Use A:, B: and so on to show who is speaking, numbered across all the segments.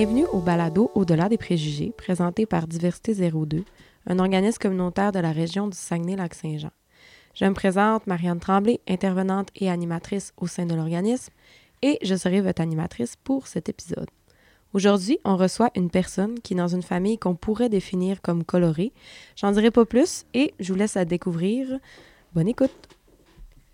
A: Bienvenue au balado Au-delà des préjugés, présenté par Diversité 02, un organisme communautaire de la région du Saguenay-Lac-Saint-Jean. Je me présente Marianne Tremblay, intervenante et animatrice au sein de l'organisme, et je serai votre animatrice pour cet épisode. Aujourd'hui, on reçoit une personne qui est dans une famille qu'on pourrait définir comme colorée. J'en dirai pas plus et je vous laisse à découvrir. Bonne écoute.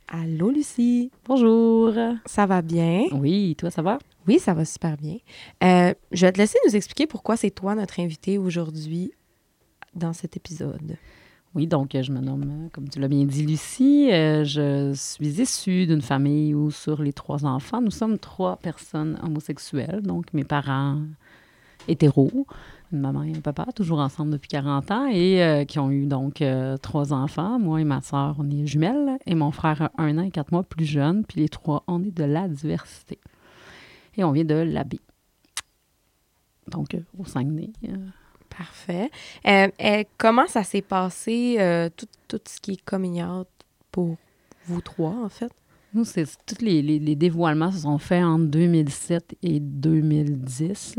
A: Allô Lucie.
B: Bonjour.
A: Ça va bien?
B: Oui, toi ça va?
A: Oui, ça va super bien. Euh, je vais te laisser nous expliquer pourquoi c'est toi notre invité aujourd'hui dans cet épisode.
B: Oui, donc je me nomme, comme tu l'as bien dit, Lucie. Euh, je suis issue d'une famille où sur les trois enfants, nous sommes trois personnes homosexuelles, donc mes parents hétéros, une maman et un papa, toujours ensemble depuis 40 ans, et euh, qui ont eu donc euh, trois enfants. Moi et ma soeur, on est jumelles, et mon frère a un an et quatre mois plus jeune, puis les trois, on est de la diversité. Et on vient de l'Abbé. Donc, au Saguenay.
A: Parfait. Euh, euh, comment ça s'est passé, euh, tout, tout, ce qui est coming pour vous trois, en fait?
B: Nous, c'est tous les, dévoilements se sont faits entre 2007 et 2010.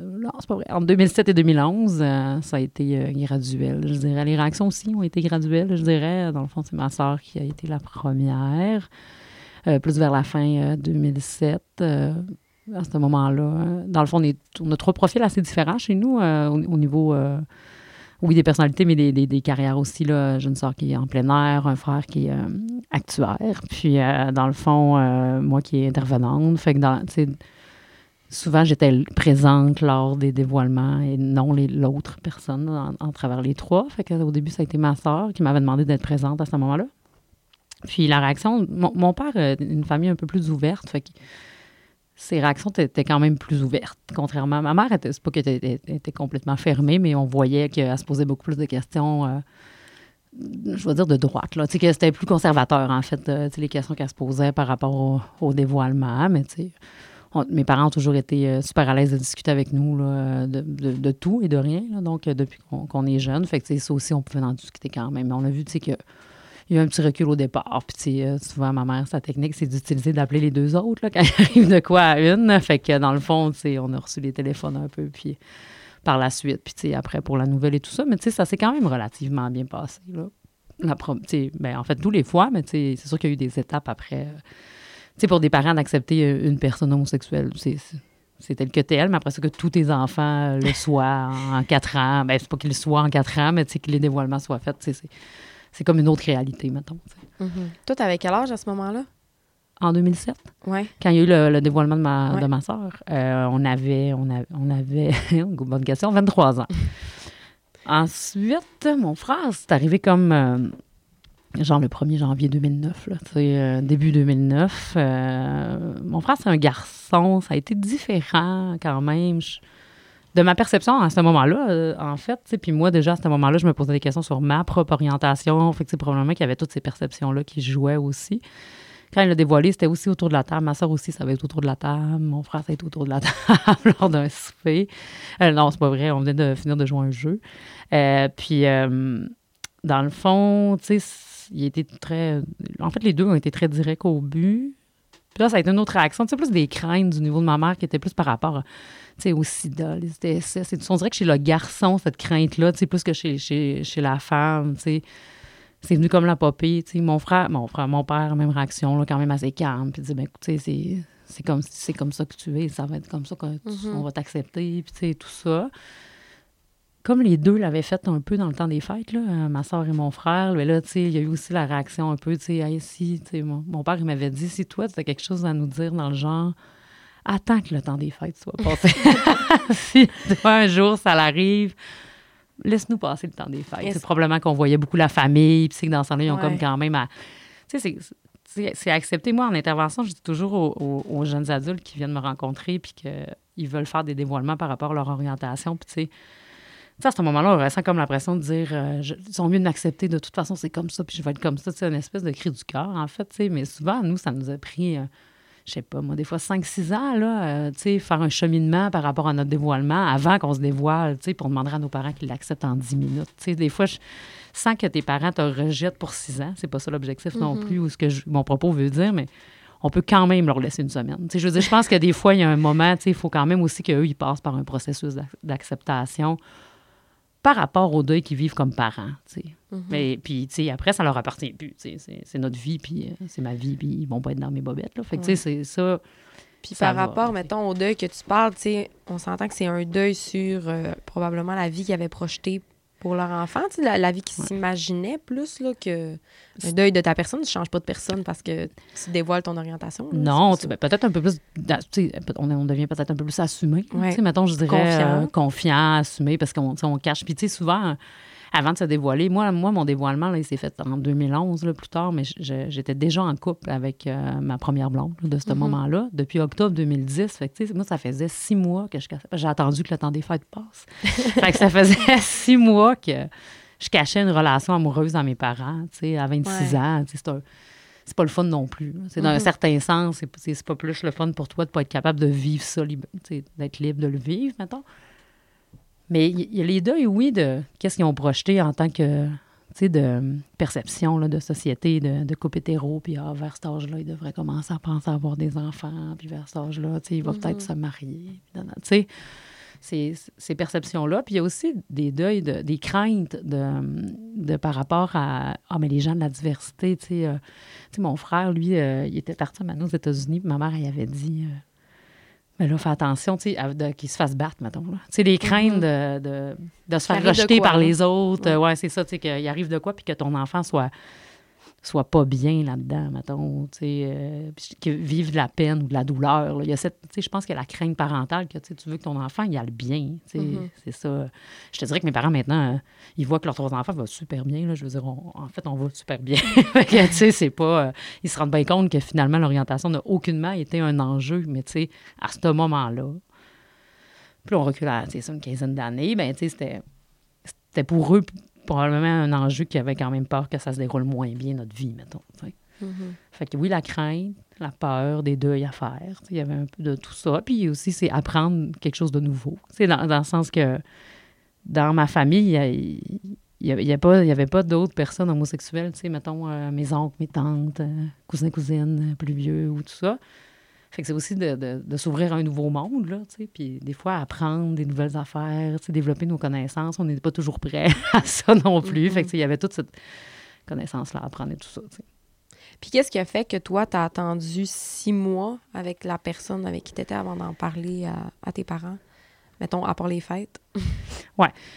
B: non, c'est pas vrai. Entre 2007 et 2011, ça a été graduel, je dirais. Les réactions aussi ont été graduelles, je dirais. Dans le fond, c'est ma sœur qui a été la première. plus vers la fin 2007 à ce moment-là. Hein. Dans le fond, on, a trois profils assez différents chez nous euh, au, niveau, euh, oui, des personnalités, mais des, des, carrières aussi. Là. J'ai une soeur qui est en plein air, un frère qui est euh, actuaire. Puis, dans le fond, moi qui est intervenante. Fait que souvent, j'étais présente lors des dévoilements et non l'autre personne en, en, travers les trois. Fait qu'au début, ça a été ma soeur qui m'avait demandé d'être présente à ce moment-là. Puis la réaction, mon, mon père une famille un peu plus ouverte. Fait que ses réactions étaient quand même plus ouvertes. Contrairement à ma mère, c'est pas qu'elle était, complètement fermée, mais on voyait qu'elle se posait beaucoup plus de questions, euh, je veux dire, de droite. Là. Que c'était plus conservateur, en fait, euh, les questions qu'elle se posait par rapport au, dévoilement. Mais mes parents ont toujours été euh, super à l'aise de discuter avec nous là, de, tout et de rien. Donc, depuis qu'on est jeune. Fait que ça aussi, on pouvait en discuter quand même. Mais on a vu que il y a eu un petit recul au départ. Puis, euh, souvent, ma mère, sa technique, c'est d'utiliser d'appeler les deux autres là, quand il arrive de quoi à une. Fait que, dans le fond, on a reçu les téléphones un peu, puis par la suite, puis après, pour la nouvelle et tout ça. Mais, tu sais, ça s'est quand même relativement bien passé, là. La ben, en fait, tous les fois, mais c'est sûr qu'il y a eu des étapes après. Euh, tu sais, pour des parents d'accepter euh, une personne homosexuelle, c'est tel que tel, mais après ça, que tous tes enfants le soient en quatre ans, ben, c'est pas qu'ils le soient en quatre ans, mais que les dévoilements soient faits, c'est c'est comme une autre réalité, mettons.
A: Mm -hmm. Toi, t'avais quel âge à ce moment-là?
B: En 2007.
A: Oui.
B: Quand il y a eu le, dévoilement de ma, ouais. de ma soeur, euh, on avait, on avait, on avait bonne question, 23 ans. Ensuite, mon frère, c'est arrivé comme, euh, genre le 1er janvier 2009, là, euh, début 2009. Euh, mon frère, c'est un garçon, ça a été différent quand même. Je, de ma perception à ce moment-là, euh, en fait, puis moi, déjà, à ce moment-là, je me posais des questions sur ma propre orientation. Fait que c'est probablement qu'il y avait toutes ces perceptions-là qui jouaient aussi. Quand il l'a dévoilé, c'était aussi autour de la table. Ma soeur aussi, ça va être autour de la table. Mon frère, ça va être autour de la table lors d'un souper. Euh, non, c'est pas vrai. On venait de finir de jouer un jeu. Euh, puis, dans le fond, tu sais, il était très. En fait, les deux ont été très directs au but. Puis là, ça a été une autre réaction. Tu sais, plus des craintes du niveau de ma mère qui était plus par rapport à au sida, les ITSS. On dirait que chez le garçon, cette crainte-là, plus que chez, chez, chez la femme, c'est venu comme la popée. Mon frère, mon frère, mon père, même réaction, là, quand même assez calme. Puis dit, ben écoutez, c'est comme, comme ça que tu es, ça va être comme ça qu'on mm-hmm. va t'accepter, puis tout ça. Comme les deux l'avaient fait un peu dans le temps des fêtes, là, euh, ma soeur et mon frère, mais là, il y a eu aussi la réaction un peu, tu sais, si, mon, mon père, il m'avait dit, si toi, tu as quelque chose à nous dire dans le genre, attends que le temps des fêtes soit passé. si un jour ça l'arrive, laisse-nous passer le temps des fêtes. C'est probablement qu'on voyait beaucoup la famille, puis c'est que dans ce temps-là, ils ont comme quand même à. Tu sais, c'est accepté. Moi, en intervention, je dis toujours aux, jeunes adultes qui viennent me rencontrer, puis qu'ils veulent faire des dévoilements par rapport à leur orientation, puis tu sais. à ce moment-là, on ressent comme l'impression de dire euh, ils sont mieux de m'accepter, de toute façon, c'est comme ça, puis je vais être comme ça. C'est une espèce de cri du cœur, en fait. Mais souvent, nous, ça nous a pris. Euh, je sais pas, moi, des fois 5-6 ans, là, euh, tu sais, faire un cheminement par rapport à notre dévoilement avant qu'on se dévoile, tu sais, pour demander à nos parents qu'ils l'acceptent en 10 minutes. Tu sais, des fois, je sens que tes parents te rejettent pour 6 ans. C'est pas ça l'objectif non
A: Mm-hmm.
B: plus, ou ce que je, mon propos veut dire, mais on peut quand même leur laisser une semaine. Tu sais, je veux dire, je pense que des fois, il y a un moment, tu sais, il faut quand même aussi qu'eux, ils passent par un processus d'ac- d'acceptation par rapport aux deuil qu'ils vivent comme parents.
A: Mhm.
B: Mais puis, tu sais, après, ça leur appartient plus. C'est- notre vie, puis euh, c'est ma vie, puis ils vont pas être dans mes bobettes, là. Fait que, tu sais, c'est ça...
A: Puis par
B: va,
A: rapport, mettons, au deuil que tu parles, on s'entend que c'est un deuil sur euh, probablement la vie qu'ils avaient projetée pour leur enfant, tu sais, la, la vie qu'ils s'imaginaient plus là, que un deuil de ta personne. Tu ne changes pas de personne parce que tu dévoiles ton orientation. là,
B: Non, ben, peut-être un peu plus. on, on devient peut-être un peu plus assumé.
A: Ouais.
B: Tu sais, mettons, je dirais
A: Confiant.
B: euh, confiant, assumé, parce qu'on on cache. Puis, tu sais, souvent, avant de se dévoiler, moi, moi mon dévoilement, là, il s'est fait en 2011, là, plus tard, mais j'étais déjà en couple avec euh, ma première blonde là, de ce
A: Mhm.
B: moment-là, depuis octobre 2010. Fait que, tu sais, moi, ça faisait six mois que je cachais. J'ai attendu que le temps des fêtes passe. fait que ça faisait six mois que je cachais une relation amoureuse à mes parents, tu sais, à 26
A: Ouais.
B: ans. Tu sais, c'est pas le fun non plus. C'est dans un
A: Mhm.
B: certain sens, c'est- pas plus le fun pour toi de pas être capable de vivre ça, d'être libre de le vivre, mettons. Mais il y, a les deuils, oui, de qu'est-ce qu'ils ont projeté en tant que, de perception là, de société, de, de couple hétéro, puis ah, vers cet âge-là, il devrait commencer à penser à avoir des enfants, puis vers cet âge-là, il va peut-être se marier. Tu ces, ces perceptions-là. Puis il y a aussi des deuils, de- des craintes de, de par rapport à ah, mais les gens de la diversité. Tu sais, euh, mon frère, lui, euh, il était parti maintenant aux États-Unis, puis ma mère, elle avait dit euh, Mais là, fais attention, tu sais, à- de- qu'il se fasse battre, mettons. Tu sais, les craintes de, de, de se faire rejeter
A: quoi,
B: par les autres. euh, Ouais, c'est ça, tu sais, qu'il arrive de quoi, puis que ton enfant soit soit pas bien là-dedans, mettons, tu sais, euh, puis que vive de la peine ou de la douleur. là. Il y a cette, tu sais, je pense qu'il y a la crainte parentale que tu veux que ton enfant il aille bien, tu sais,
A: Mhm.
B: c'est ça. Je te dirais que mes parents maintenant, euh, ils voient que leurs trois enfants vont super bien, là. je veux dire, on- en fait, on va super bien. Tu sais, c'est pas, euh, ils se rendent bien compte que finalement l'orientation n'a aucunement été un enjeu, mais tu sais, à ce moment-là, puis on recule à, tu sais, une quinzaine d'années, ben tu sais, c'était, c'était pour eux probablement un enjeu qui avait quand même peur que ça se déroule moins bien notre vie, mettons.
A: Mhm.
B: Fait que oui, la crainte, la peur, des deuils à faire. Il y avait un peu de tout ça. Puis aussi, c'est apprendre quelque chose de nouveau. C'est dans, dans le sens que dans ma famille, il y a- il y avait, y pas, avait d'autres personnes homosexuelles, tu sais, mettons euh, mes oncles, mes tantes, euh, cousins, cousines, plus vieux ou tout ça. Fait que c'est aussi de, de- de s'ouvrir à un nouveau monde, là, tu sais, puis des fois apprendre des nouvelles affaires, tu sais, développer nos connaissances. On n'est pas toujours prêt à ça non plus. Fait que tu sais, il y avait toute cette connaissance-là à apprendre et tout ça, tu sais.
A: Puis qu'est-ce qui a fait que toi, tu as attendu six mois avec la personne avec qui tu étais avant d'en parler à, à tes parents? Mettons, à part les fêtes.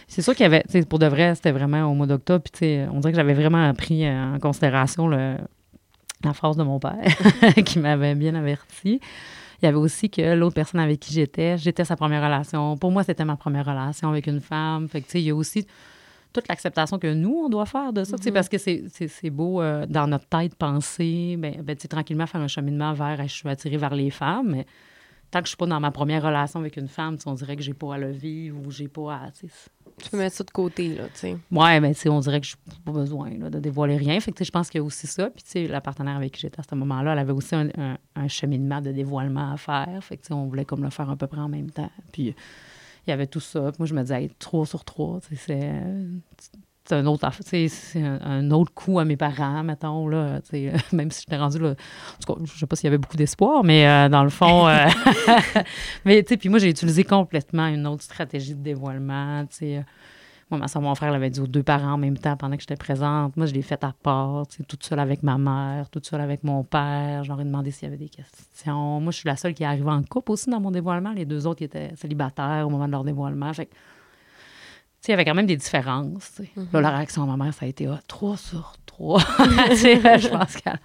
B: C'est sûr qu'il y avait, tu sais, pour de vrai, c'était vraiment au mois d'octobre. Puis, tu sais, on dirait que j'avais vraiment pris euh, en considération le- la phrase de mon père, qui m'avait bien averti. Il y avait aussi que l'autre personne avec qui j'étais, j'étais sa première relation. Pour moi, c'était ma première relation avec une femme. Fait que, tu sais, il y a aussi toute l'acceptation que nous, on doit faire de ça, sais, parce que c'est- beau euh, dans notre tête penser, ben, ben, tranquillement faire un cheminement vers, je suis attirée vers les femmes, mais tant que je suis pas dans ma première relation avec une femme, on dirait que j'ai pas à le vivre ou j'ai pas à, tu
A: peux mettre ça de côté, là, tu sais.
B: Ouais, mais tu sais, on dirait que je n'ai pas besoin là, de dévoiler rien. Fait que je pense qu'il y a aussi ça. Puis tu sais, la partenaire avec qui j'étais à ce moment-là, elle avait aussi un, un- un cheminement de dévoilement à faire. Fait que on voulait comme le faire à peu près en même temps. Puis il y avait tout ça. Puis moi, je me disais, hey, trois sur trois, tu sais, c'est... C'est un autre, c'est un, autre coup à mes parents, mettons, là, même si j'étais rendue là. En tout cas, je sais pas s'il y avait beaucoup d'espoir, mais euh, dans le fond. euh, mais, tu sais, puis moi, j'ai utilisé complètement une autre stratégie de dévoilement, tu sais. Moi, ma mon frère l'avait dit aux deux parents en même temps pendant que j'étais présente. Moi, je l'ai fait à part, tu sais, toute seule avec ma mère, toute seule avec mon père. Ai demandé s'il y avait des questions. Moi, je suis la seule qui est arrivée en couple aussi dans mon dévoilement. Les deux autres, étaient célibataires au moment de leur dévoilement. Fait que, il y avait quand même des différences. Là, la réaction de ma mère, ça a été ah, 3 sur 3. Tu sais, je pense qu'elle,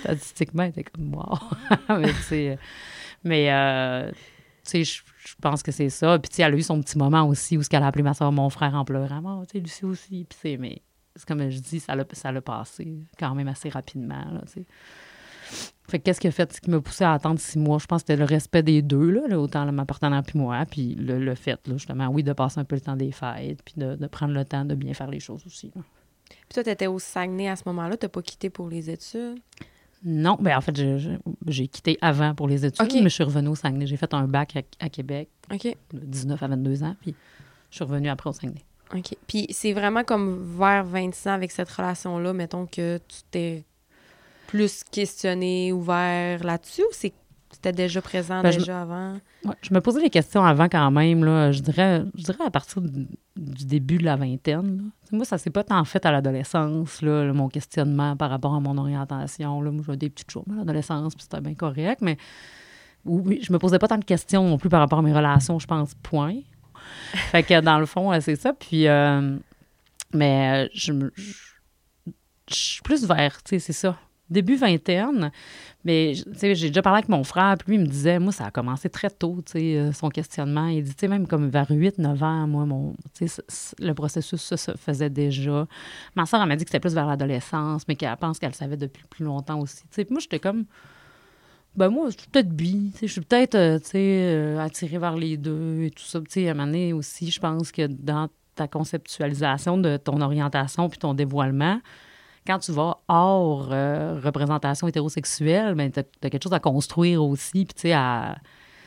B: statistiquement, elle était comme wow. mais tu sais, mais, euh, je je pense que c'est ça. Puis, elle a eu son petit moment aussi où ce qu'elle a appelé ma soeur, mon frère en pleurant. Ah, tu sais, Lucie aussi. Puis, c'est, mais c'est comme je dis, ça l'a, ça passé quand même assez rapidement, là. Fait que qu'est-ce qui a fait, ce qui m'a poussé à attendre six mois? Je pense que c'était le respect des deux, là, là, autant ma partenaire puis moi, puis le, le fait, là, justement, oui, de passer un peu le temps des fêtes, puis de, de prendre le temps de bien faire les choses aussi. là.
A: Puis toi, tu étais au Saguenay à ce moment-là. Tu pas quitté pour les études?
B: Non, ben en fait, j'ai quitté avant pour les études, mais je suis revenue au Saguenay. J'ai fait un bac à, à Québec, de 19 à 22 ans, puis je suis revenue après au Saguenay.
A: OK. Puis c'est vraiment comme vers 26 ans avec cette relation-là, mettons que tu t'es plus questionné, ouvert là-dessus ou c'est c'était déjà présent
B: Ben, je-
A: déjà avant?
B: Ouais, je me posais des questions avant quand même. Là. Je, dirais, je dirais à partir du, du début de la vingtaine. là. Moi, ça s'est pas tant fait à l'adolescence, là, mon questionnement par rapport à mon orientation. Là. Moi, j'avais des petites choses à l'adolescence, puis c'était bien correct, mais oui, je me posais pas tant de questions non plus par rapport à mes relations, je pense, point. Fait que dans le fond, c'est ça. Puis, euh, mais je, me- je, je suis plus vers, tu sais, c'est ça. Début vingtaine, mais tu sais, j'ai déjà parlé avec mon frère, puis lui, il me disait, moi, ça a commencé très tôt, tu sais, euh, son questionnement. Il dit, tu sais, même comme vers 8-9 ans, moi, mon, tu le processus, ça se faisait déjà. Ma soeur, elle m'a dit que c'était plus vers l'adolescence, mais qu'elle pense qu'elle savait depuis plus longtemps aussi. Tu sais, moi, j'étais comme, ben moi, je suis peut-être bi, je suis peut-être, euh, tu sais, euh, attirée vers les deux et tout ça. Tu sais, à un moment aussi, je pense que dans ta conceptualisation de ton orientation puis ton dévoilement, quand tu vas hors euh, représentation hétérosexuelle, ben, tu as, quelque chose à construire aussi, puis tu sais, à,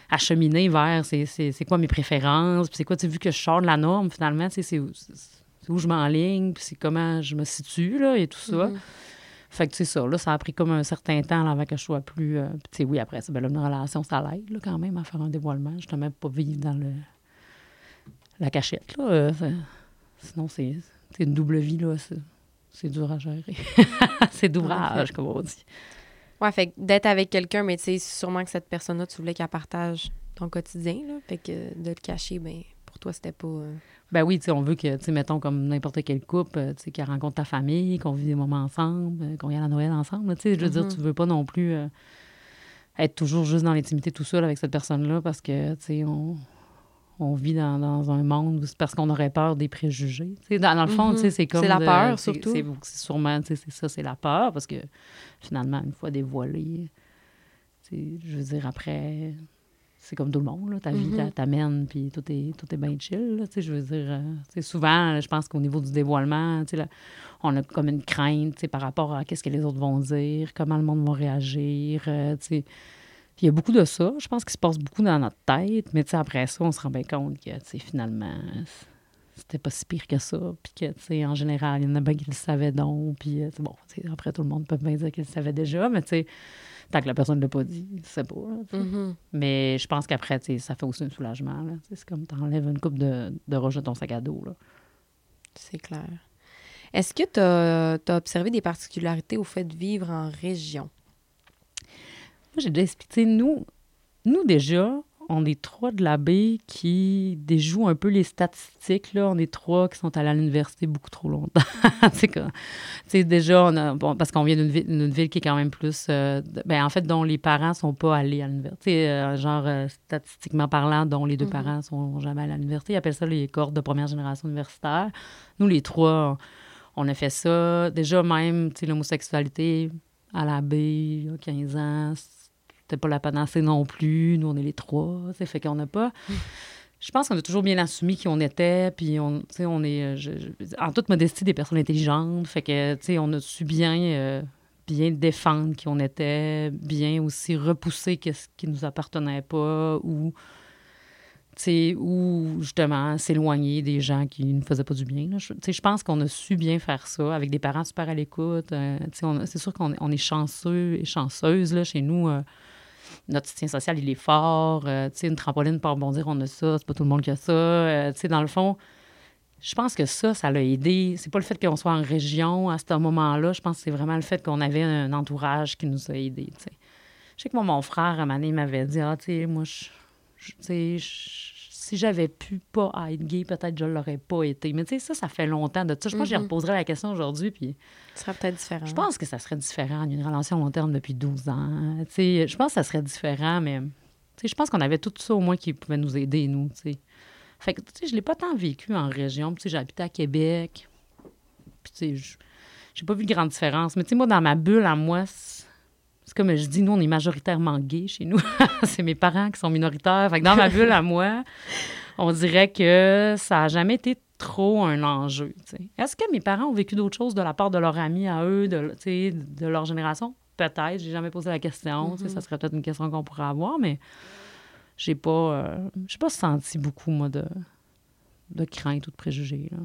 B: à cheminer vers c'est, quoi mes préférences, puis c'est quoi, tu vu que je sors de la norme, finalement, c'est, où- où je m'enligne, puis c'est comment je me situe, là, et tout ça.
A: Mhm.
B: Fait que, c'est ça, là, ça a pris comme un certain temps là, avant que je sois plus... euh, puis tu sais, oui, après ça, ben, là, une relation, ça l'aide, là, quand même, à faire un dévoilement. Je ne même pas vivre dans le la cachette, là. euh, sinon, c'est, c'est une double vie, là, c'est, dur à gérer. c'est d'ouvrage, comme on dit.
A: Ouais, fait que d'être avec quelqu'un, mais tu sais, sûrement que cette personne-là, tu voulais qu'elle partage ton quotidien, là. Fait que de le cacher, ben, pour toi, c'était pas. euh,
B: Ben oui, tu sais, on veut que, tu sais, mettons, comme n'importe quel couple, euh, tu sais, qu'elle rencontre ta famille, qu'on vit des moments ensemble, euh, qu'on y a la Noël ensemble. Tu sais, je veux dire,
A: Mhm.
B: tu veux pas non plus euh, être toujours juste dans l'intimité tout seul avec cette personne-là parce que, tu sais, on, on vit dans, dans un monde où c'est parce qu'on aurait peur des préjugés. Dans, dans le fond,
A: Mhm.
B: c'est comme...
A: C'est la
B: de-
A: peur, surtout.
B: C'est c'est sûrement, tu sais, c'est ça, c'est la peur parce que, finalement, une fois dévoilé, je veux dire, après c'est comme tout le monde, là. ta vie
A: Mhm.
B: t'a- t'amène, puis tout est, tout est bien chill. là, je veux dire, euh, souvent, je pense qu'au niveau du dévoilement, là, on a comme une crainte par rapport à qu'est-ce que les autres vont dire, comment le monde va réagir. euh, tu sais. Puis il y a beaucoup de ça, je pense qu'il se passe beaucoup dans notre tête, mais après ça, on se rend bien compte que finalement, c'était pas si pire que ça, puis que, tu sais, en général, il y en a bien qui le savaient donc, puis euh, c'est bon, après, tout le monde peut bien dire qu'il le savait déjà, mais tu sais, tant que la personne ne l'a pas dit, c'est pas. là,
A: mhm.
B: Mais je pense qu'après, tu sais, ça fait aussi un soulagement. C'est comme t'enlèves une coupe de, de roches de ton sac à dos. Là.
A: C'est clair. Est-ce que tu as, observé des particularités au fait de vivre en région?
B: Moi, j'ai déjà expliqué, nous, nous déjà, on est trois de la baie qui déjouent un peu les statistiques. Là. On est trois qui sont allés à l'université beaucoup trop longtemps. tu sais, déjà, on a, bon, parce qu'on vient d'une ville, ville qui est quand même plus... euh, ben, en fait, dont les parents sont pas allés à l'université. Euh, genre, euh, statistiquement parlant, dont les deux
A: Mhm.
B: parents sont jamais allés à l'université. Ils appellent ça les cohortes de première génération universitaire. Nous, les trois, on a fait ça. Déjà, même, tu sais, l'homosexualité à la baie, il y a 15 ans, c'était pas la panacée non plus. Nous, on est les trois. sais, Fait qu'on n'a pas. Je pense qu'on a toujours bien assumé qui on était, puis on, tu sais, on est, euh, je- je- en toute modestie, des personnes intelligentes. Fait que, tu sais, on a su bien, euh, bien défendre qui on était, bien aussi repousser ce qui nous appartenait pas, ou, tu sais, ou justement s'éloigner des gens qui ne faisaient pas du bien. là. Je, tu sais, je pense qu'on a su bien faire ça avec des parents super à l'écoute. euh, c'est sûr qu'on est- on est chanceux et chanceuse là, chez nous. euh, notre soutien social, il est fort. euh, tu sais, une trampoline pour rebondir, on a ça. C'est pas tout le monde qui a ça. euh, tu sais, dans le fond, je pense que ça, ça l'a aidé. C'est pas le fait qu'on soit en région à ce moment-là. Je pense que c'est vraiment le fait qu'on avait un entourage qui nous a aidés. tu sais. Je sais que moi, mon frère, à un moment m'avait dit Ah, tu sais, moi, je, sais, je- si j'avais pu pas être gay, peut-être je l'aurais pas été. Mais tu sais, ça, ça fait longtemps de ça. Je pense que j'y
A: Mhm.
B: reposerai la question aujourd'hui. Puis
A: Ce serait peut-être différent.
B: je pense que ça serait différent. Il y a une relation à long terme depuis 12 ans. Tu sais, je pense que ça serait différent, mais tu sais, je pense qu'on avait tout ça au moins qui pouvait nous aider, nous. tu sais. Fait que, tu sais, je l'ai pas tant vécu en région. Tu sais, habité à Québec. Puis, tu sais, je- j'ai pas vu de grande différence. Mais, tu sais, moi, dans ma bulle, à moi, comme je dis, nous, on est majoritairement gays chez nous. c'est mes parents qui sont minoritaires. Fait que dans ma bulle, à moi, on dirait que ça a jamais été trop un enjeu. Est-ce que mes parents ont vécu d'autres choses de la part de leurs amis à eux, de, leur génération? Peut-être. J'ai jamais posé la question. Ça serait peut-être une question qu'on pourrait avoir, mais j'ai pas, euh, j'ai pas senti beaucoup, moi, de, de crainte ou de préjugés. là.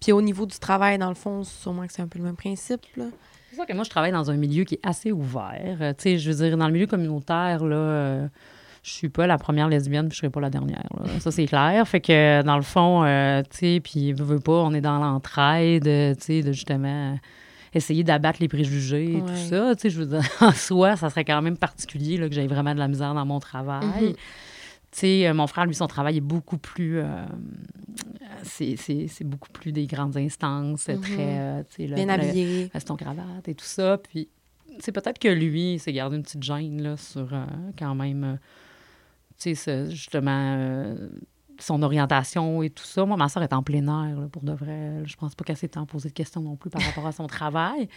A: Puis au niveau du travail, dans le fond, sûrement que c'est un peu le même principe, là.
B: C'est ça que moi, je travaille dans un milieu qui est assez ouvert. Euh, tu sais, je veux dire, dans le milieu communautaire, là, euh, je suis pas la première lesbienne, puis je serai pas la dernière. là. Ça, c'est clair. Fait que, dans le fond, euh, tu sais, puis veux, veux pas, on est dans l'entraide, euh, tu sais, de justement essayer d'abattre les préjugés et tout ça. Tu sais, je veux dire, en soi, ça serait quand même particulier là, que j'aie vraiment de la misère dans mon travail.
A: Mhm.
B: Tu sais, mon frère, lui, son travail est beaucoup plus... euh, c'est- beaucoup plus des grandes instances, c'est
A: Mhm.
B: très... euh, tu sais, le-
A: Bien habillé.
B: veston cravate et tout ça. Puis c'est peut-être que lui, il s'est gardé une petite gêne là, sur euh, quand même, euh, tu sais, justement, euh, son orientation et tout ça. Moi, ma soeur est en plein air, là, pour de vrai. Je pense pas qu'elle s'est tant posé de questions non plus par rapport à son travail.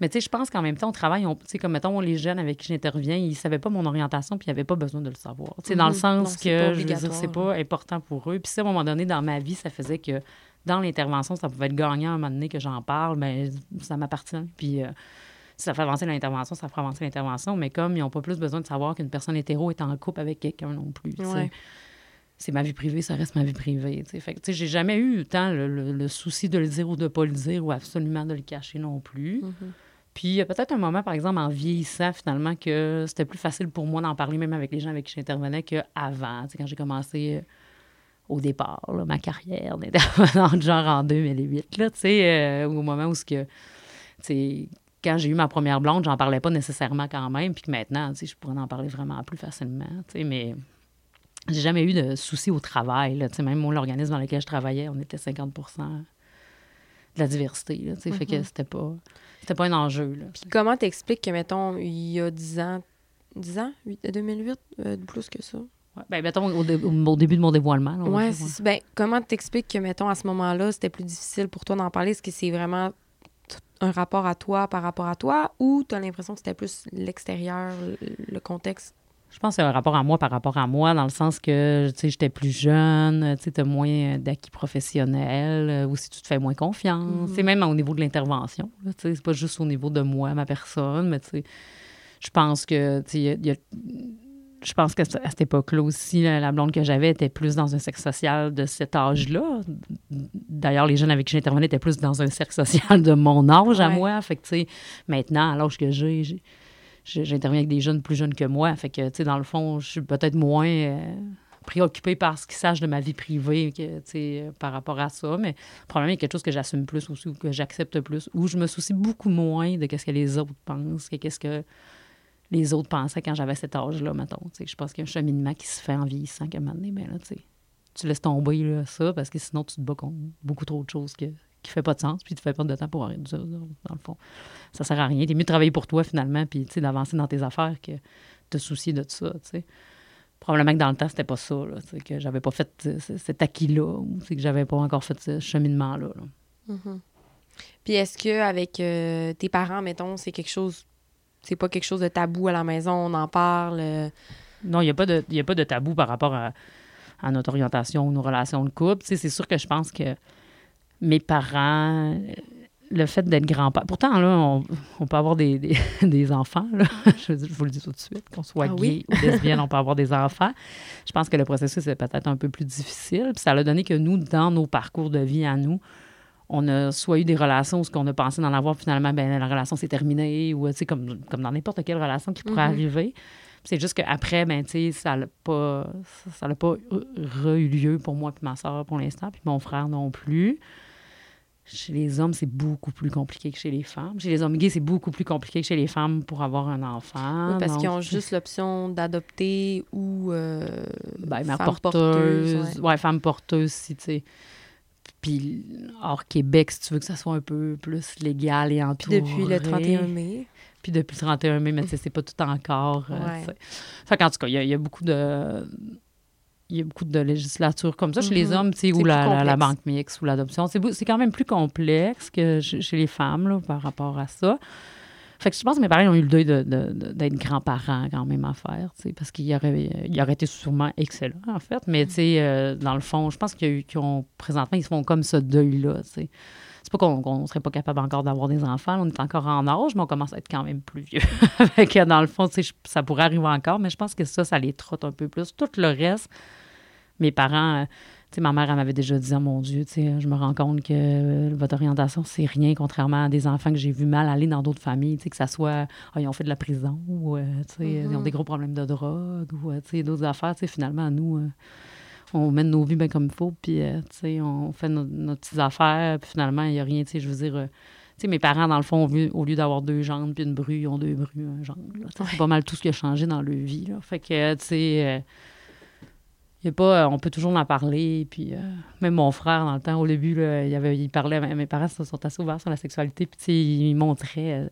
B: Mais tu sais, je pense qu'en même temps, on- tu sais, comme mettons les jeunes avec qui j'interviens, ils savaient pas mon orientation puis ils n'avaient pas besoin de le savoir. Tu sais, dans le
A: Mhm.
B: sens
A: Non,
B: que, je veux dire, c'est pas important pour eux. Puis ça, à un moment donné, dans ma vie, ça faisait que dans l'intervention, ça pouvait être gagnant à un moment donné que j'en parle, mais ça m'appartient. Puis euh, si ça fait avancer l'intervention, ça fera avancer l'intervention. Mais comme ils n'ont pas plus besoin de savoir qu'une personne hétéro est en couple avec quelqu'un non plus.
A: Ouais.
B: C'est ma vie privée, ça reste ma vie privée. tu sais. Fait que, j'ai jamais eu tant le, le- le souci de le dire ou de pas le dire ou absolument de le cacher non plus.
A: Mhm.
B: Puis il y a peut-être un moment, par exemple, en vieillissant, finalement, que c'était plus facile pour moi d'en parler même avec les gens avec qui j'intervenais qu'avant, quand j'ai commencé euh, au départ, ma carrière d'intervenante, genre en 2008, là, euh, au moment où ce que, quand j'ai eu ma première blonde, j'en parlais pas nécessairement quand même, puis que maintenant, je pourrais en parler vraiment plus facilement, mais j'ai jamais eu de soucis au travail, même moi, l'organisme dans lequel je travaillais, on était 50 de la diversité, là, tu fait que
A: Mhm.
B: c'était pas, c'était pas un enjeu, là.
A: Puis comment t'expliques que, mettons, il y a 10 ans, 10 ans, Huit- 2008, euh, plus que ça?
B: Ouais, ben, mettons, au, dé- au- au début de mon dévoilement. là,
A: Ouais. Ben, comment t'expliques que, mettons, à ce moment-là, c'était plus difficile pour toi d'en parler? Est-ce que c'est vraiment un rapport à toi par rapport à toi ou t'as l'impression que c'était plus l'extérieur, le, le contexte?
B: Je pense que c'est un rapport à moi par rapport à moi, dans le sens que, tu sais, j'étais plus jeune, tu t'as moins euh, d'acquis professionnels, euh, aussi tu te fais moins confiance.
A: Mhm.
B: C'est même au niveau de l'intervention, là, tu sais, c'est pas juste au niveau de moi, ma personne, mais tu sais, je pense que, je pense qu'à cette époque-là aussi, la blonde que j'avais était plus dans un cercle social de cet âge-là. D'ailleurs, les jeunes avec qui j'intervenais étaient plus dans un cercle social de mon âge à moi. Fait que, tu sais, maintenant, à l'âge que j'ai- j'interviens avec des jeunes plus jeunes que moi. Fait que, tu sais, dans le fond, je suis peut-être moins euh, préoccupée par ce qu'ils sachent de ma vie privée tu sais, euh, par rapport à ça. Mais probablement, il y a quelque chose que j'assume plus aussi ou que j'accepte plus, ou je me soucie beaucoup moins de ce que les autres pensent que qu'est-ce que les autres pensaient quand j'avais cet âge-là, mettons. Tu sais, je pense qu'il y a un cheminement qui se fait en vieillissant qu'à un moment donné, ben tu laisses tomber ça, parce que sinon, tu te bats contre beaucoup trop de choses que, qui fait pas de sens, puis tu fais pas de temps pour ça, là, dans le fond. Ça sert à rien. T'es mieux de travailler pour toi, finalement, puis, d'avancer dans tes affaires que de te soucier de ça, tu sais. Probablement que dans le temps, c'était pas ça, là, que j'avais pas fait euh, cet acquis-là, ou que j'avais pas encore fait ce cheminement-là. là.
A: Mhm. Puis est-ce que avec euh, tes parents, mettons, c'est quelque chose, c'est pas quelque chose de tabou à la maison, on en parle? euh,
B: Non, il n'y a, pas de- y a pas de tabou par rapport à, à notre orientation ou nos relations de couple. C'est sûr que je pense que mes parents, euh, le fait d'être grand-père. Pourtant, là, on, on peut avoir des, des, des enfants. Là. Je, veux dire, je vous le dis tout de suite, qu'on soit
A: Ah
B: gay
A: oui?
B: ou lesbienne, on peut avoir des enfants. Je pense que le processus est peut-être un peu plus difficile. Puis ça a donné que nous, dans nos parcours de vie à nous, on a soit eu des relations où ce qu'on a pensé d'en avoir, puis finalement, ben, la relation s'est terminée, ou tu sais, comme, comme dans n'importe quelle relation qui pourrait
A: Mhm.
B: arriver. Puis C'est juste qu'après, ben, tu sais, ça n'a pas, ça n'a pas re-eu lieu pour moi et ma soeur pour l'instant, puis mon frère non plus. Chez les hommes, c'est beaucoup plus compliqué que chez les femmes. Chez les hommes gays, c'est beaucoup plus compliqué que chez les femmes pour avoir un enfant.
A: oui, parce
B: Donc,
A: qu'ils ont juste l'option d'adopter ou euh,
B: ben,
A: femme
B: porteuse.
A: porteuse,
B: ouais. femme porteuse, si, tu sais. Puis, hors Québec, si tu veux que ça soit un peu plus légal et
A: Puis
B: entouré.
A: depuis le 31 mai.
B: Puis depuis le 31 mai, mais tu sais, c'est pas tout encore. euh,
A: Ouais.
B: sais. Fait qu'en tout cas, il y, a- il y a beaucoup de. Il y a beaucoup de législature comme ça. Chez les
A: Mhm.
B: hommes, tu sais,
A: C'est
B: ou la, banque mixte ou l'adoption, c'est quand même plus complexe que chez les femmes là, par rapport à ça. Fait que je pense que mes parents ont eu le deuil de- de- de- d'être grands-parents quand même à faire, parce qu'ils auraient, ils auraient été sûrement excellents, en fait. Mais, tu sais, euh, dans le fond, je pense qu'ils ont, présentement, ils se font comme ce deuil-là. C'est pas qu'on qu'on serait pas capable encore d'avoir des enfants, là, on est encore en âge, mais on commence à être quand même plus vieux. fait que, dans le fond, ça pourrait arriver encore, mais je pense que ça, ça les trotte un peu plus. Tout le reste, mes parents, euh, sais, ma mère, elle m'avait déjà dit, oh, mon Dieu, tu sais, je me rends compte que votre orientation, c'est rien, contrairement à des enfants que j'ai vu mal aller dans d'autres familles, tu sais, que ça soit, ah, ils ont fait de la prison, ou, euh, tu sais, ils ont des gros problèmes de drogue, ou, euh, tu sais, d'autres affaires, tu sais, finalement, nous, euh, on mène nos vies bien comme il faut, puis, tu sais, on fait nos, nos, petites affaires, puis finalement, il n'y a rien, tu sais, je veux dire... Tu sais, mes parents, dans le fond, au lieu d'avoir deux jambes puis une bru, ils ont deux brus, un jambe. C'est pas mal tout ce qui a changé dans leur vie. Là. Fait que, tu sais, y a pas, euh, on peut toujours en parler. Puis, euh, même mon frère, dans le temps, au début, il, avait, il parlait, mes parents sont assez ouverts sur la sexualité. Puis, il montrait euh,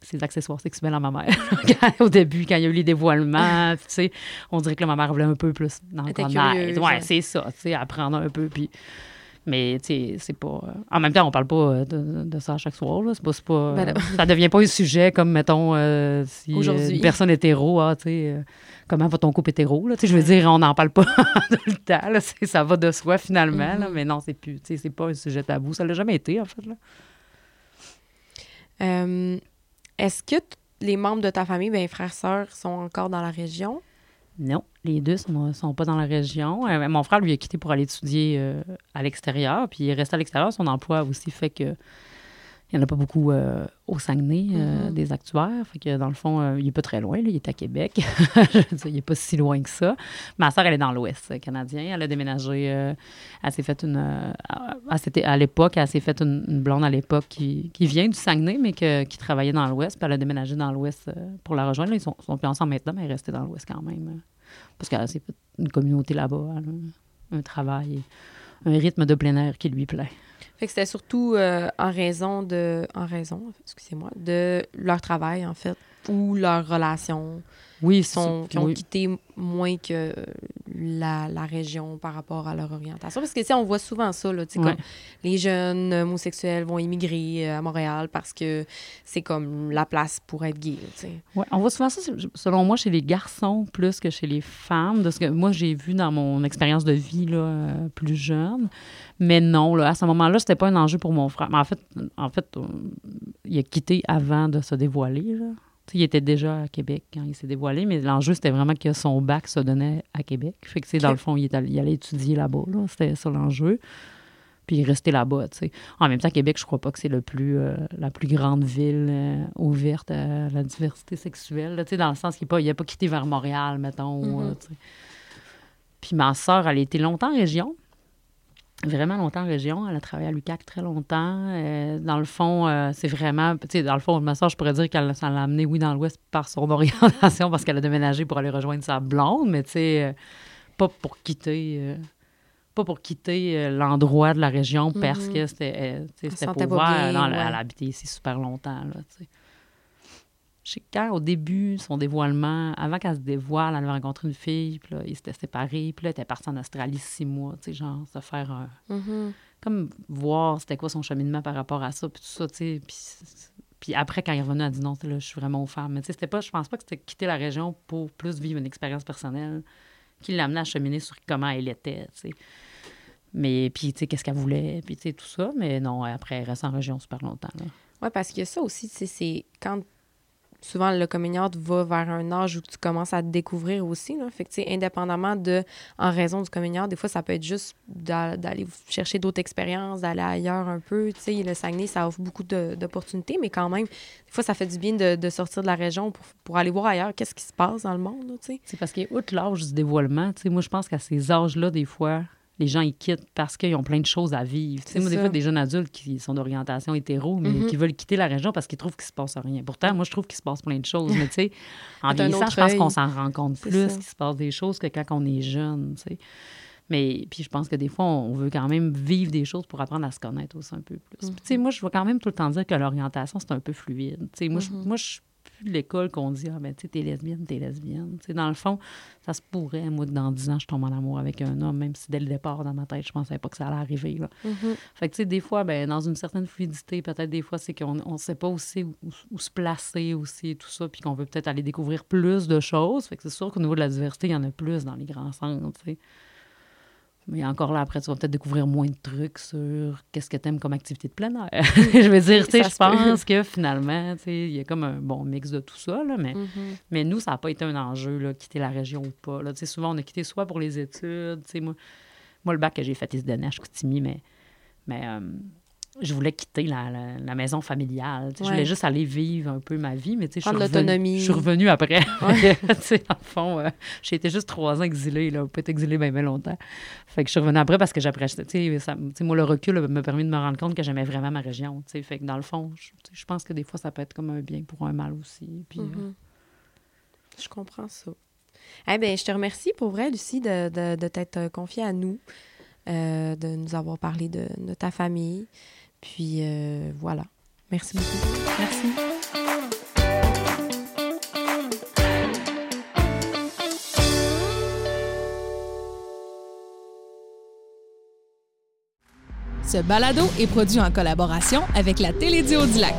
B: ses accessoires sexuels à ma mère. au début, quand il y a eu les dévoilements, tu sais, on dirait que ma mère voulait un peu plus dans le connaître. Ouais, c'est ça, tu sais, apprendre un peu. Puis, mais, tu sais, c'est pas. En même temps, on parle pas de, ça à chaque soir. Là. C'est pas, pas ben ça devient pas un sujet comme, mettons, si une personne hétéro, ah, tu sais comment va ton couple hétéro? Là? Je veux dire, on n'en parle pas tout le temps. Là. Ça va de soi finalement. là, mm-hmm. mais non, c'est plus. C'est pas un sujet tabou. Ça l'a jamais été, en fait. Là.
A: Euh, est-ce que les membres de ta famille, ben, frères, sœurs, sont encore dans la région?
B: Non, les deux sont, sont pas dans la région. Euh, mon frère, lui, a quitté pour aller étudier euh, à l'extérieur, puis il reste à l'extérieur. Son emploi aussi fait que il n'y en a pas beaucoup euh, au Saguenay, euh, mm-hmm. des actuaires. Fait que dans le fond, euh, il n'est pas très loin. il est à Québec. Je veux dire, il n'est pas si loin que ça. Ma soeur, elle est dans l'Ouest canadien. Elle a déménagé. elle s'est faite une. à l'époque, elle s'est faite une, blonde à l'époque qui, vient du Saguenay, mais qui travaillait dans l'Ouest. Puis elle a déménagé dans l'Ouest pour la rejoindre. ils sont, sont plus ensemble maintenant, mais elle est restée dans l'Ouest quand même. parce qu'elle s'est une communauté là-bas. un travail, un rythme de plein air qui lui plaît.
A: Fait que c'était surtout euh, en raison de. En raison, excusez-moi, de leur travail, en fait, ou leur relation. Oui, sont, qui ont quitté moins que la, la, région par rapport à leur orientation? Parce que, tu on voit souvent ça, là, comme les jeunes homosexuels vont immigrer euh, à Montréal parce que c'est comme la place pour être gay,
B: Oui, on voit souvent ça, selon moi, chez les garçons plus que chez les femmes, de ce que moi, j'ai vu dans mon expérience de vie, là, euh, plus jeune. Mais non, là, à ce moment-là, c'était pas un enjeu pour mon frère. Mais en fait, en fait euh, il a quitté avant de se dévoiler. Là. Il était déjà à Québec quand il s'est dévoilé, mais l'enjeu, c'était vraiment que son bac se donnait à Québec. Fait que, dans le fond, il, allait, étudier là-bas. Là. C'était ça l'enjeu. Puis il restait là-bas. En même temps, Québec, je crois pas que c'est le plus, euh, la plus grande ville euh, ouverte à la diversité sexuelle. Là, dans le sens qu'il n'a pas, pas quitté vers Montréal, mettons. Mm-hmm. Puis ma soeur, elle a été longtemps en région vraiment longtemps en région. Elle a travaillé à l'UCAC très longtemps. Euh, dans le fond, euh, c'est vraiment... Tu sais, dans le fond, ma soeur, je pourrais dire qu'elle l'a amené, oui, dans l'Ouest par son orientation parce qu'elle a déménagé pour aller rejoindre sa blonde, mais tu sais, euh, pas pour quitter... pas pour quitter l'endroit de la région parce mm-hmm. que c'était c'était pour voir. Non, elle, a habité ici super longtemps, là, tu sais. Je sais quand, au début, son dévoilement, avant qu'elle se dévoile, elle avait rencontré une fille, puis là, ils s'étaient séparés, puis là, elle était partie en Australie six mois, tu sais, genre, se faire un... Mm-hmm. Comme voir c'était quoi son cheminement par rapport à ça, puis tout ça, tu sais, puis... Puis après, quand il est revenu, elle a dit non, là, je suis vraiment aux femmes. Mais tu sais, c'était pas, je pense pas que c'était quitter la région pour plus vivre une expérience personnelle qui l'amenait à cheminer sur comment elle était, tu sais. Mais puis, tu sais, qu'est-ce qu'elle voulait, puis tu sais, tout ça. Mais non, après, elle reste en région super longtemps.
A: Oui, parce a ça aussi, c'est quand souvent le coming va vers un âge où tu commences à te découvrir aussi. Là. Indépendamment de, en raison du coming des fois, ça peut être juste d'aller chercher d'autres expériences, d'aller ailleurs un peu. Le Saguenay, ça offre beaucoup d'opportunités, mais quand même, des fois, ça fait du bien de, sortir de la région pour, aller voir ailleurs qu'est-ce qui se passe dans le monde.
B: C'est parce qu'outre l'âge du dévoilement, moi, je pense qu'à ces âges-là, des fois, les gens ils quittent parce qu'ils ont plein de choses à vivre. Tu sais, moi, des fois, des jeunes adultes qui sont d'orientation hétéro, mais mm-hmm. qui veulent quitter la région parce qu'ils trouvent qu'il se passe rien. Pourtant, moi, je trouve qu'il se passe plein de choses. Mais tu sais, en vieillissant, je pense qu'on s'en rend compte plus qu'il se passe des choses que quand on est jeune, tu sais. Mais puis je pense que des fois, on veut quand même vivre des choses pour apprendre à se connaître aussi un peu plus. Tu sais, mm-hmm. moi, je veux quand même tout le temps dire que l'orientation, c'est un peu fluide. Tu sais, moi, je, mm-hmm. moi, je de l'école qu'on dit, ah ben, tu sais, t'es lesbienne, t'es lesbienne. Dans le fond, ça se pourrait, moi, que dans 10 ans, je tombe en amour avec un homme, même si dès le départ, dans ma tête, je pensais pas que ça allait arriver. Là. Mm-hmm. Fait que, tu sais, des fois, ben, dans une certaine fluidité, peut-être des fois, c'est qu'on ne sait pas aussi où, se placer aussi et tout ça, puis qu'on veut peut-être aller découvrir plus de choses. Fait que c'est sûr qu'au niveau de la diversité, il y en a plus dans les grands centres, tu sais. Mais encore là, après, tu vas peut-être découvrir moins de trucs sur qu'est-ce que tu aimes comme activité de plein air. je veux dire, tu sais, je pense que finalement, tu sais, il y a comme un bon mix de tout ça, là, mais, mm-hmm. mais nous, ça n'a pas été un enjeu, là, quitter la région ou pas. Là. Tu sais, souvent, on a quitté soit pour les études, tu sais, moi, Moi, le bac que j'ai fait, il se donnait à Chicoutimi, mais, mais euh, je voulais quitter la, la- la maison familiale. Je voulais juste aller vivre un peu ma vie, mais tu sais, je suis revenue-
A: l'autonomie.
B: Je suis revenue après.
A: Ouais.
B: tu sais, dans le fond, euh, j'ai été juste trois ans exilée, là, pas été exilée bien, bien longtemps. Fait que je suis revenue après parce que j'appréciais, tu sais, moi, le recul m'a permis de me rendre compte que j'aimais vraiment ma région, tu sais. Fait que dans le fond, je, pense que des fois, ça peut être comme un bien pour un mal aussi. Puis, euh,
A: Mhm. Je comprends ça. Eh bien, je te remercie pour vrai, Lucie, de, de, de t'être euh, confiée à nous, euh, de nous avoir parlé de, de ta famille. Puis euh, voilà. Merci beaucoup.
B: Merci.
C: Ce balado est produit en collaboration avec la Télédio du Lac.